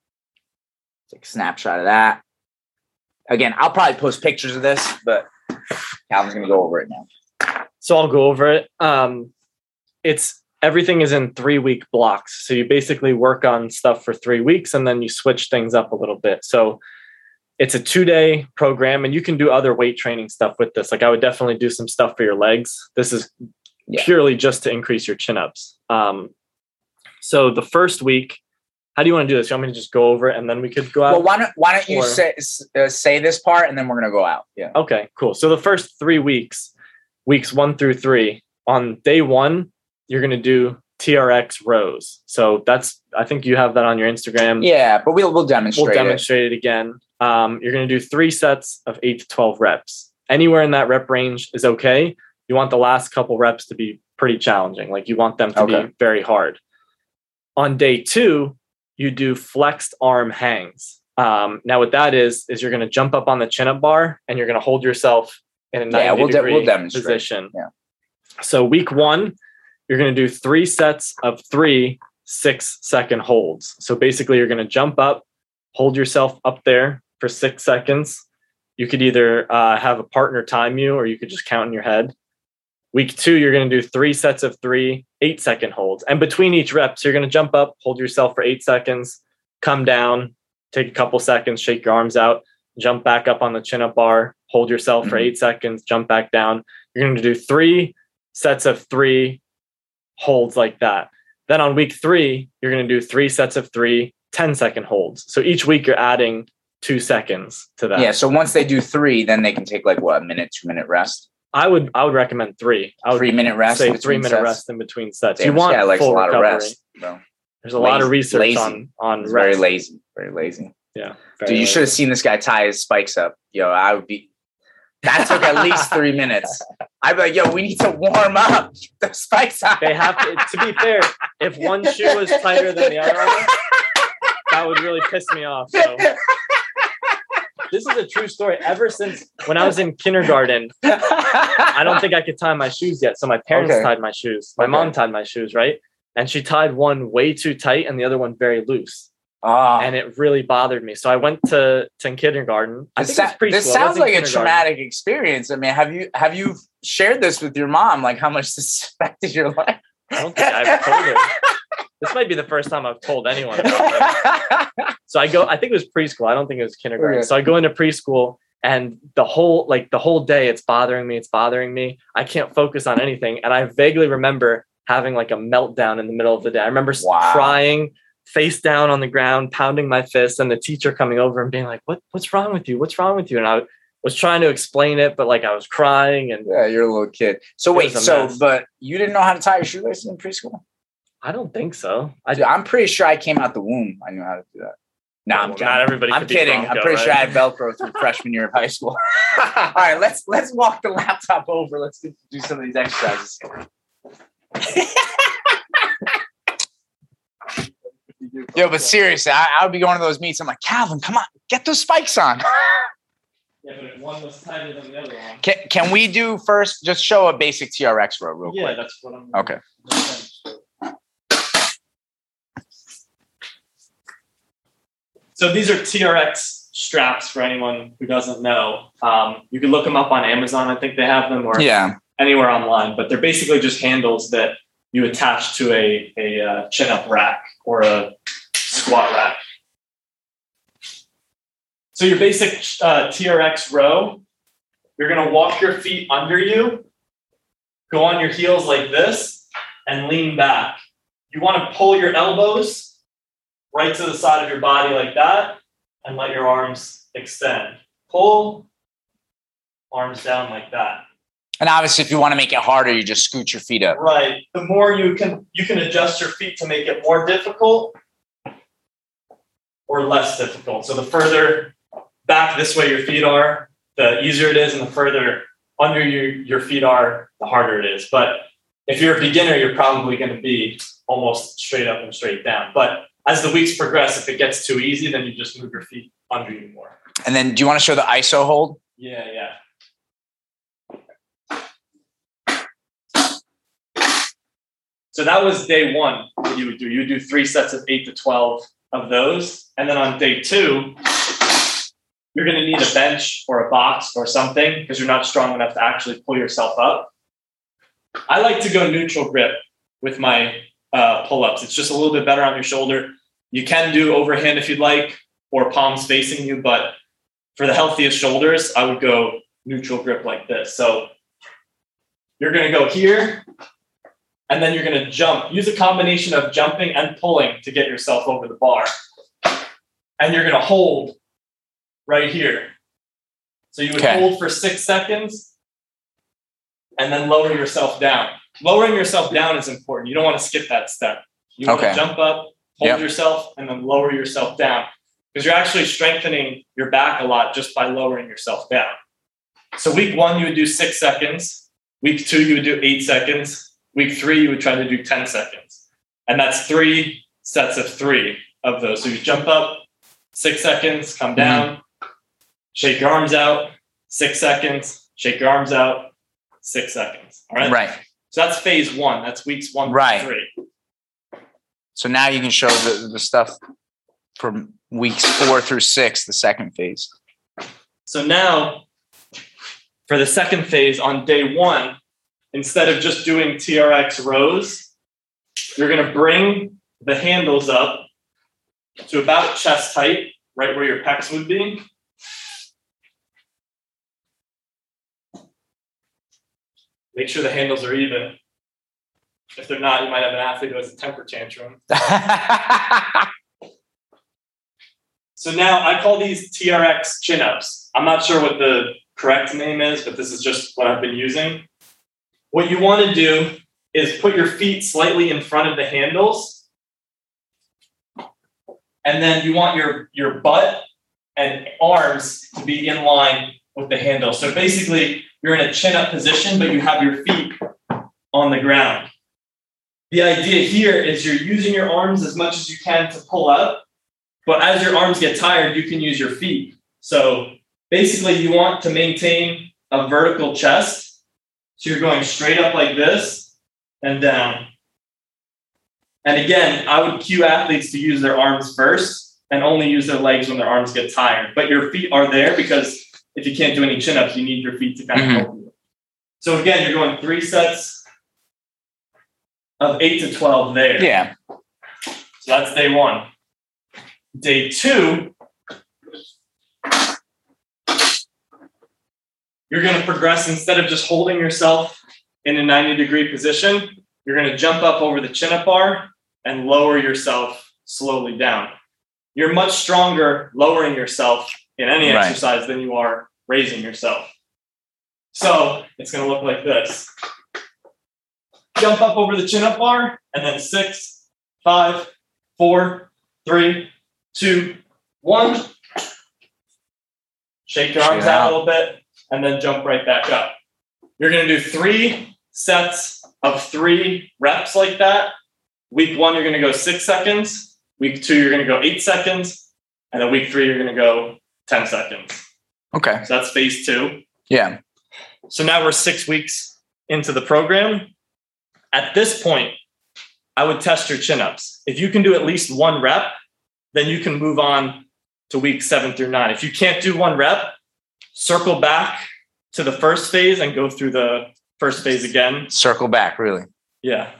Take a snapshot of that. Again, I'll probably post pictures of this, but Calvin's gonna go over it now. so I'll go over it. Um, it's everything is in three week blocks. So you basically work on stuff for three weeks and then you switch things up a little bit. So it's a two day program and you can do other weight training stuff with this. Like I would definitely do some stuff for your legs. This is Yeah. purely just to increase your chin ups. Um, so the first week, how do you want to do this? You want me to just go over it and then we could go out? Well, why don't why don't you Or- say uh, say this part and then we're gonna go out? Yeah. Okay, cool. So the first three weeks, weeks one through three, on day one, you're going to do TRX rows. So that's, I think you have that on your Instagram. Yeah, but we'll we'll demonstrate. We'll it. demonstrate it again. Um, you're going to do three sets of eight to 12 reps. Anywhere in that rep range is okay. You want the last couple reps to be pretty challenging. Like you want them to Okay. be very hard. On day two, you do flexed arm hangs. Um, now, what that is, is you're going to jump up on the chin up bar and you're going to hold yourself in a 90 Yeah, we'll de- degree we'll demonstrate. position. Yeah. So, week one, you're going to do three sets of three six second holds. So, basically, you're going to jump up, hold yourself up there for six seconds. You could either uh, have a partner time you, or you could just count in your head. Week two, you're going to do three sets of three eight second holds. And between each reps, you're going to jump up, hold yourself for eight seconds, come down, take a couple seconds, shake your arms out, jump back up on the chin up bar, hold yourself for Mhm. eight seconds, jump back down. You're going to do three sets of three holds like that. Then on week three, you're going to do three sets of three 10 second holds. So each week you're adding two seconds to that. Yeah. So once they do three, then they can take like what a minute, two minute rest, I would I would recommend three. I would three minute rest. say three minute sets. rest in between sets. Damn, you want guy likes full a lot recovery. of rest. Bro. There's a lot of research lazy. on on rest. very lazy. Very lazy. Yeah, Dude, you should have seen this guy tie his spikes up. Yo, I would be. That took at least three minutes. I'd be like, yo, we need to warm up the spikes on. They have to. To be fair, if one shoe was tighter than the other, one, that would really piss me off. So this is a true story. Ever since when I was in kindergarten, I don't think I could tie my shoes yet. So my parents Okay. tied my shoes. My Okay. mom tied my shoes, right? And she tied one way too tight and the other one very loose. Ah. And it really bothered me. So I went to, to kindergarten. I this, think it was sa- this sounds like a traumatic experience. I mean, have you have you shared this with your mom? Like how much this affected your life? I don't think I've told her. This might be the first time I've told anyone. So I go, I think it was preschool. I don't think it was kindergarten. Okay. So I go into preschool and the whole like the whole day it's bothering me, it's bothering me. I can't focus on anything. And I vaguely remember having like a meltdown in the middle of the day. I remember Wow. crying, face down on the ground, pounding my fist, and the teacher coming over and being like, What what's wrong with you? What's wrong with you? And I was trying to explain it, but like I was crying and yeah, you're a little kid. So wait, was a so mess. but you didn't know how to tie your shoelaces in preschool? I don't think so. I I, I'm pretty sure I came out the womb. I knew how to do that. No, I'm Well, not everybody. I'm could be kidding. I'm pretty right? sure I had Velcro through freshman year of high school. All right, let's let's walk the laptop over. Let's do, do some of these exercises. Yo, but seriously, I, I would be going to those meets. I'm like, Calvin, come on, get those spikes on. Yeah, but if one was tighter than the other one. Can, can we do first? Just show a basic TRX row real Yeah, quick. Yeah, that's what I'm. Okay. So these are TRX straps for anyone who doesn't know. Um, you can look them up on Amazon. I think they have them, or Yeah. anywhere online. But they're basically just handles that you attach to a a uh, chin up rack or a squat rack. So your basic uh, TRX row, you're gonna walk your feet under you, go on your heels like this, and lean back. You want to pull your elbows right to the side of your body like that, and let your arms extend. Pull, arms down like that. And obviously, if you want to make it harder, you just scoot your feet up. Right. The more you can you can adjust your feet to make it more difficult or less difficult. So the further back this way your feet are, the easier it is, and the further under your, your feet are, the harder it is. But if you're a beginner, you're probably going to be almost straight up and straight down. But as the weeks progress, if it gets too easy, then you just move your feet under you more. And then, do you want to show the ISO hold? Yeah, yeah. So that was day one. What you would do, you would do three sets of eight to 12 of those. And then on day two, you're going to need a bench or a box or something because you're not strong enough to actually pull yourself up. I like to go neutral grip with my uh, pull ups. It's just a little bit better on your shoulder. You can do overhand if you'd like or palms facing you, but for the healthiest shoulders, I would go neutral grip like this. So you're going to go here, and then you're going to jump. Use a combination of jumping and pulling to get yourself over the bar. And you're going to hold right here. So you would Okay. hold for six seconds and then lower yourself down. Lowering yourself down is important. You don't want to skip that step. You want Okay. to jump up, hold Yep. yourself, and then lower yourself down because you're actually strengthening your back a lot just by lowering yourself down. So week one, you would do six seconds. Week two, you would do eight seconds. Week three, you would try to do 10 seconds. And that's three sets of three of those. So you jump up, six seconds, come mhm. down, shake your arms out, six seconds, shake your arms out, six seconds. All right. Right. So that's phase one. That's weeks one through Right. three. So now you can show the, the stuff from weeks four through six, the second phase. So now, for the second phase on day one, instead of just doing TRX rows, you're going to bring the handles up to about chest height, right where your pecs would be. Make sure the handles are even. If they're not, you might have an athlete who has a temper tantrum. So now I call these TRX chin ups. I'm not sure what the correct name is, but this is just what I've been using. What you want to do is put your feet slightly in front of the handles. And then you want your, your butt and arms to be in line with the handle. So basically, you're in a chin up position, but you have your feet on the ground. The idea here is you're using your arms as much as you can to pull up, but as your arms get tired, you can use your feet. So basically, you want to maintain a vertical chest. So you're going straight up like this and down. And again, I would cue athletes to use their arms first and only use their legs when their arms get tired. But your feet are there because if you can't do any chin ups, you need your feet to kind of Mhm. help you. So again, you're going three sets of eight to 12 there. Yeah. So that's day one. Day two, you're going to progress instead of just holding yourself in a 90 degree position, you're going to jump up over the chin up bar and lower yourself slowly down. You're much stronger lowering yourself in any Right. exercise than you are raising yourself. So it's going to look like this jump up over the chin up bar, and then six, five, four, three, two, one. Shake your arms out. a little bit, and then jump right back up. You're going to do three sets of three reps like that. Week one, you're going to go six seconds. Week two, you're going to go eight seconds. And then week three, you're going to go 10 seconds. Okay. So that's phase two. Yeah. So now we're six weeks into the program. At this point, I would test your chin ups. If you can do at least one rep, then you can move on to week seven through nine. If you can't do one rep, circle back to the first phase and go through the first phase again. Circle back, really. Yeah.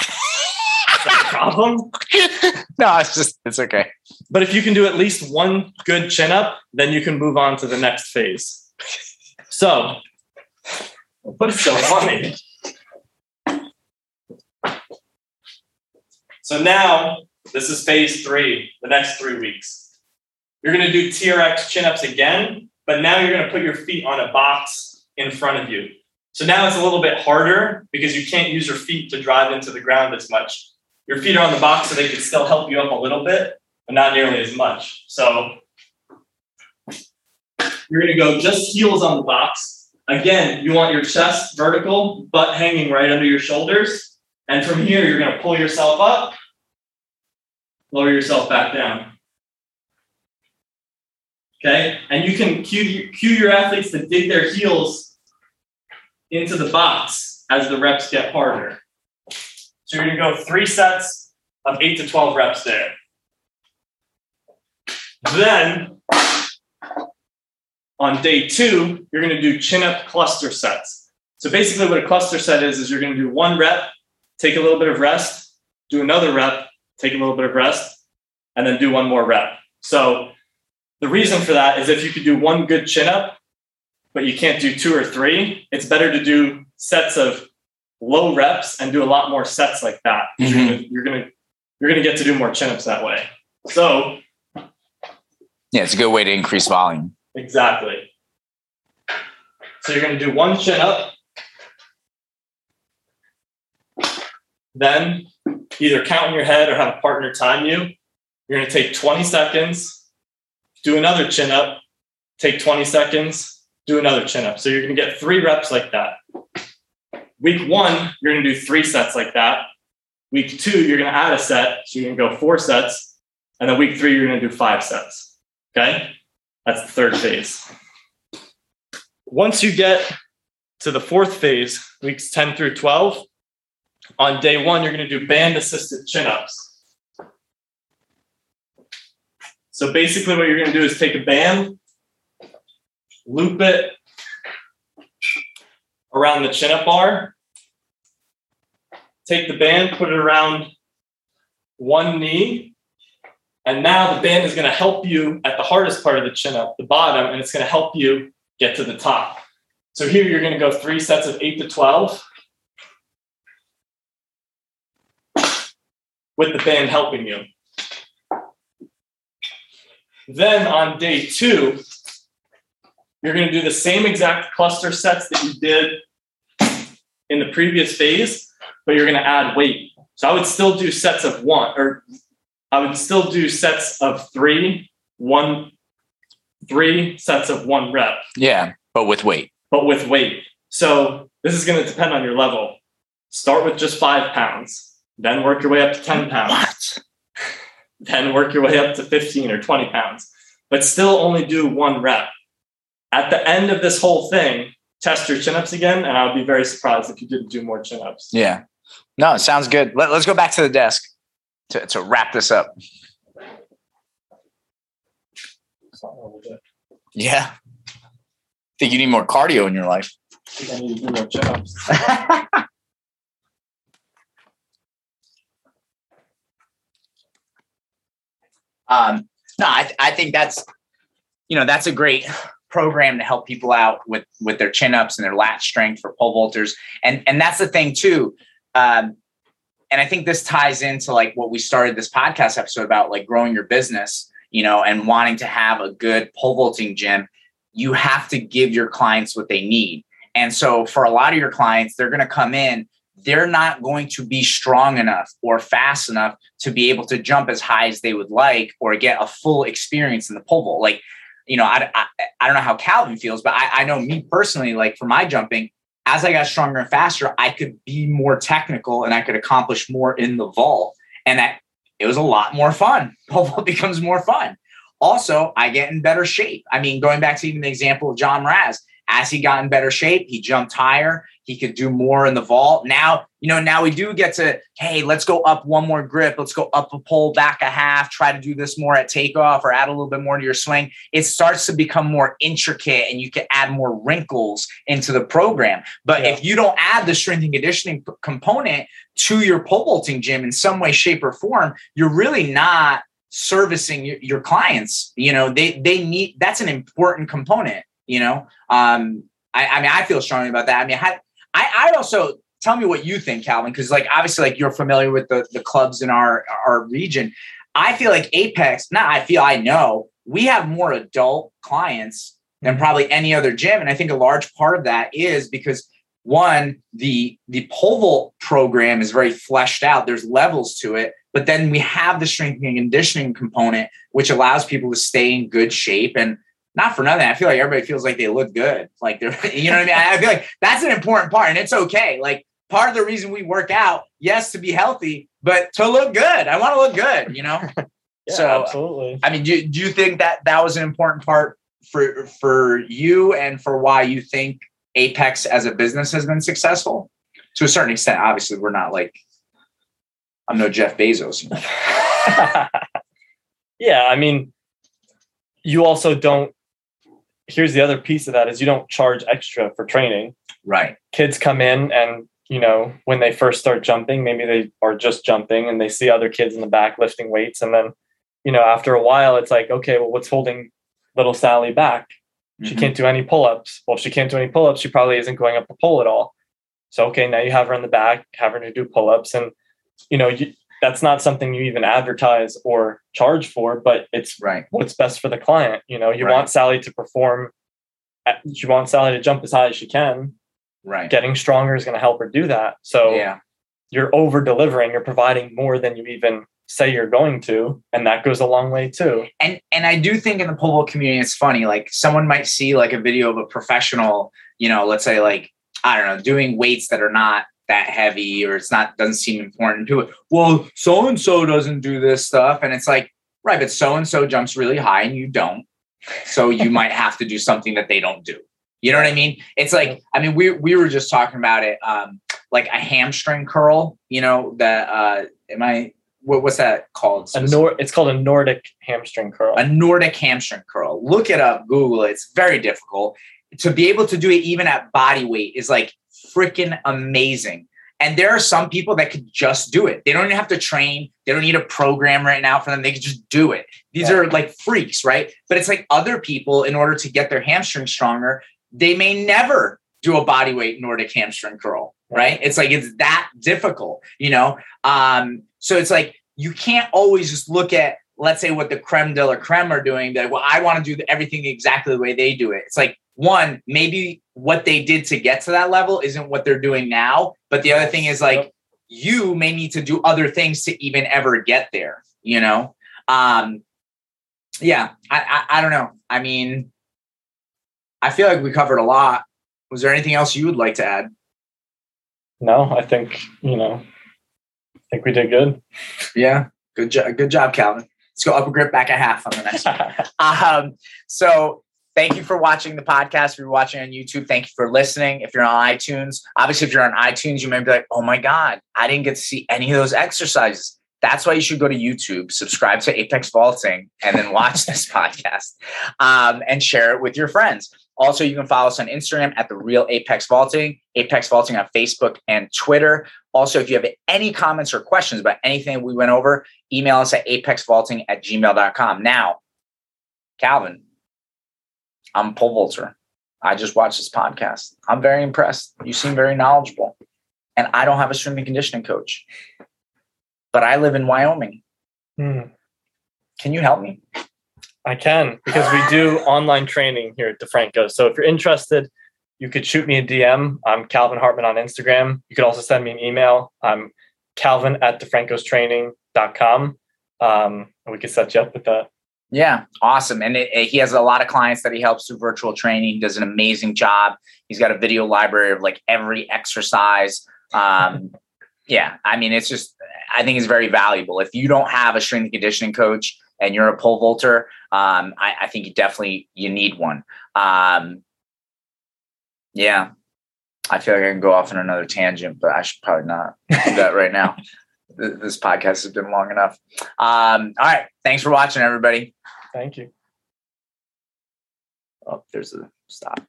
Is that a problem? no, it's just it's okay. But if you can do at least one good chin up, then you can move on to the next phase. So, what is so funny? So now, this is phase three, the next three weeks. You're going to do TRX chin ups again, but now you're going to put your feet on a box in front of you. So now it's a little bit harder because you can't use your feet to drive into the ground as much. Your feet are on the box, so they can still help you up a little bit, but not nearly as much. So you're going to go just heels on the box. Again, you want your chest vertical, butt hanging right under your shoulders. And from here, you're going to pull yourself up, lower yourself back down. Okay, and you can cue, cue your athletes to dig their heels into the box as the reps get harder. So you're going to go three sets of eight to 12 reps there. Then on day two, you're going to do chin up cluster sets. So basically, what a cluster set is, is you're going to do one rep, take a little bit of rest, do another rep, take a little bit of rest, and then do one more rep. So the reason for that is if you could do one good chin up, but you can't do two or three, it's better to do sets of low reps and do a lot more sets like that. Mm-hmm. You're gonna you're gonna you're gonna get to do more chin ups that way. So Yeah, it's a good way to increase volume. exactly. So you're gonna do one chin up, then either count in your head or have a partner time you. You're gonna take 20 seconds, do another chin up, take 20 seconds, do another chin up. So you're gonna get three reps like that. Week one, you're gonna do three sets like that. Week two, you're gonna add a set, so you're gonna go four sets. And then week three, you're gonna do five sets. Okay? That's the third phase. Once you get to the fourth phase, weeks 10 through 12, on day one, you're gonna do band assisted chin ups. So basically, what you're gonna do is take a band, loop it around the chin up bar, take the band, put it around one knee, and now the band is going to help you at the hardest part of the chin up, the bottom, and it's going to help you get to the top. So here you're going to go three sets of eight to 12 with the band helping you. Then on day two, you're going to do the same exact cluster sets that you did in the previous phase, but you're going to add weight. So I would still do sets of one, or I would still do sets of three, one, three sets of one rep. Yeah. But with weight. But with weight. So this is going to depend on your level. Start with just five pounds, then work your way up to 10 pounds. What? Then work your way up to 15 or 20 pounds, but still only do one rep. At the end of this whole thing, test your chin ups again, and I would be very surprised if you didn't do more chin ups. Yeah. No, it sounds good. Let, us go back to the desk to, to wrap this up. Yeah. Think you need more cardio in your life. I think I need to do more chin ups. um, no, I, I think that's, you know, that's a great program to help people out with with their chin ups and their lat strength for pole vaulters. And and that's the thing too. Um, and I think this ties into like what we started this podcast episode about, like growing your business, you know, and wanting to have a good pole vaulting gym. You have to give your clients what they need. And so for a lot of your clients, they're going to come in they're not going to be strong enough or fast enough to be able to jump as high as they would like or get a full experience in the pole vault. Like you know, I, I, I don't know how Calvin feels, but I, I know me personally, like for my jumping, as I got stronger and faster, I could be more technical and I could accomplish more in the vault. And that it was a lot more fun. Pole vault becomes more fun. Also, I get in better shape. I mean, going back to even the example of John Raz, as he got in better shape, he jumped higher. He could do more in the vault. Now, you know, now we do get to, hey, let's go up one more grip. Let's go up a pole, back a half, try to do this more at takeoff or add a little bit more to your swing. It starts to become more intricate and you can add more wrinkles into the program. But yeah. if you don't add the strength and conditioning p- component to your pole vaulting gym in some way, shape, or form, you're really not servicing your, your clients. You know, they they need that's an important component you know? Um I, I mean i feel strongly about that. I mean I, I i also tell me what you think calvin because like obviously like you're familiar with the the clubs in our our region. I feel like apex not i feel i know we have more adult clients than probably any other gym and i think a large part of that is because one the the pole vault program is very fleshed out. There's levels to it but then we have the strength and conditioning component which allows people to stay in good shape and not for nothing. I feel like everybody feels like they look good. Like they're, you know what I mean? I feel like that's an important part and it's okay. Like part of the reason we work out, yes, to be healthy, but to look good. I want to look good, you know? yeah, so absolutely. I mean, do, do you think that that was an important part for, for you and for why you think Apex as a business has been successful? To a certain extent, obviously we're not like, I'm no Jeff Bezos. yeah. I mean, you also don't here's the other piece of that is you don't charge extra for training. Right. Kids come in and you know when they first start jumping, maybe they are just jumping and they see other kids in the back lifting weights, and then you know after a while it's like okay, well what's holding little Sally back? She mm-hmm. can't do any pull-ups. Well, if she can't do any pull-ups, she probably isn't going up the pole at all. So okay, now you have her in the back, have her to do pull-ups, and you know you, that's not something you even advertise or charge for, but it's right. what's best for the client. You know, you right. want Sally to perform, you want Sally to jump as high as she can. Right. Getting stronger is going to help her do that. So yeah. you're over delivering, you're providing more than you even say you're going to, and that goes a long way too. And and I do think in the pole vault community, it's funny. Like someone might see like a video of a professional, you know, let's say like I don't know, doing weights that are not that heavy or it's not doesn't seem important to it. Well, so and so doesn't do this stuff, and it's like right, but so and so jumps really high and you don't, so you might have to do something that they don't do. You know what I mean? It's like I mean we we were just talking about it, um, like a hamstring curl. You know that uh, am I what, what's that called? A Nor- it's called a Nordic hamstring curl. A Nordic hamstring curl. Look it up, Google it. It's very difficult. To be able to do it even at body weight is like freaking amazing. And there are some people that could just do it. They don't even have to train. They don't need a program right now for them. They can just do it. These yeah. are like freaks, right? But it's like other people, in order to get their hamstring stronger, they may never do a body weight Nordic hamstring curl, right? It's like it's that difficult, you know? Um, so it's like you can't always just look at, let's say, what the creme de la creme are doing. That well, I want to do everything exactly the way they do it. It's like one, maybe what they did to get to that level isn't what they're doing now. But the other thing is like yep. you may need to do other things to even ever get there, you know? Um, yeah, I, I, I don't know. I mean, I feel like we covered a lot. Was there anything else you would like to add? No, I think you know. I think we did good. Yeah, good job. Good job, Calvin. Let's go upper grip back a half on the next one. um, so thank you for watching the podcast. If you're watching on YouTube, thank you for listening. If you're on iTunes, obviously, if you're on iTunes, you may be like, oh my God, I didn't get to see any of those exercises. That's why you should go to YouTube, subscribe to Apex Vaulting, and then watch this podcast um, and share it with your friends. Also, you can follow us on Instagram at the Real Apex Vaulting, Apex Vaulting on Facebook and Twitter. Also, if you have any comments or questions about anything we went over, email us at apexvaulting at gmail.com. Now, Calvin, I'm a pole vaulter. I just watched this podcast. I'm very impressed. You seem very knowledgeable. And I don't have a strength and conditioning coach, but I live in Wyoming. Hmm. Can you help me? I can because we do online training here at DeFranco. So if you're interested, you could shoot me a DM. I'm Calvin Hartman on Instagram. You could also send me an email. I'm Calvin at DeFrancostraining.com. Um, and we could set you up with that. Yeah, awesome. And it, it, he has a lot of clients that he helps through virtual training. He does an amazing job. He's got a video library of like every exercise. Um, yeah, I mean, it's just, I think it's very valuable. If you don't have a strength and conditioning coach and you're a pole vaulter, um, I, I, think you definitely you need one. Um, yeah, I feel like I can go off on another tangent, but I should probably not do that right now. This podcast has been long enough. Um, all right, thanks for watching, everybody. Thank you. Oh, there's a stop.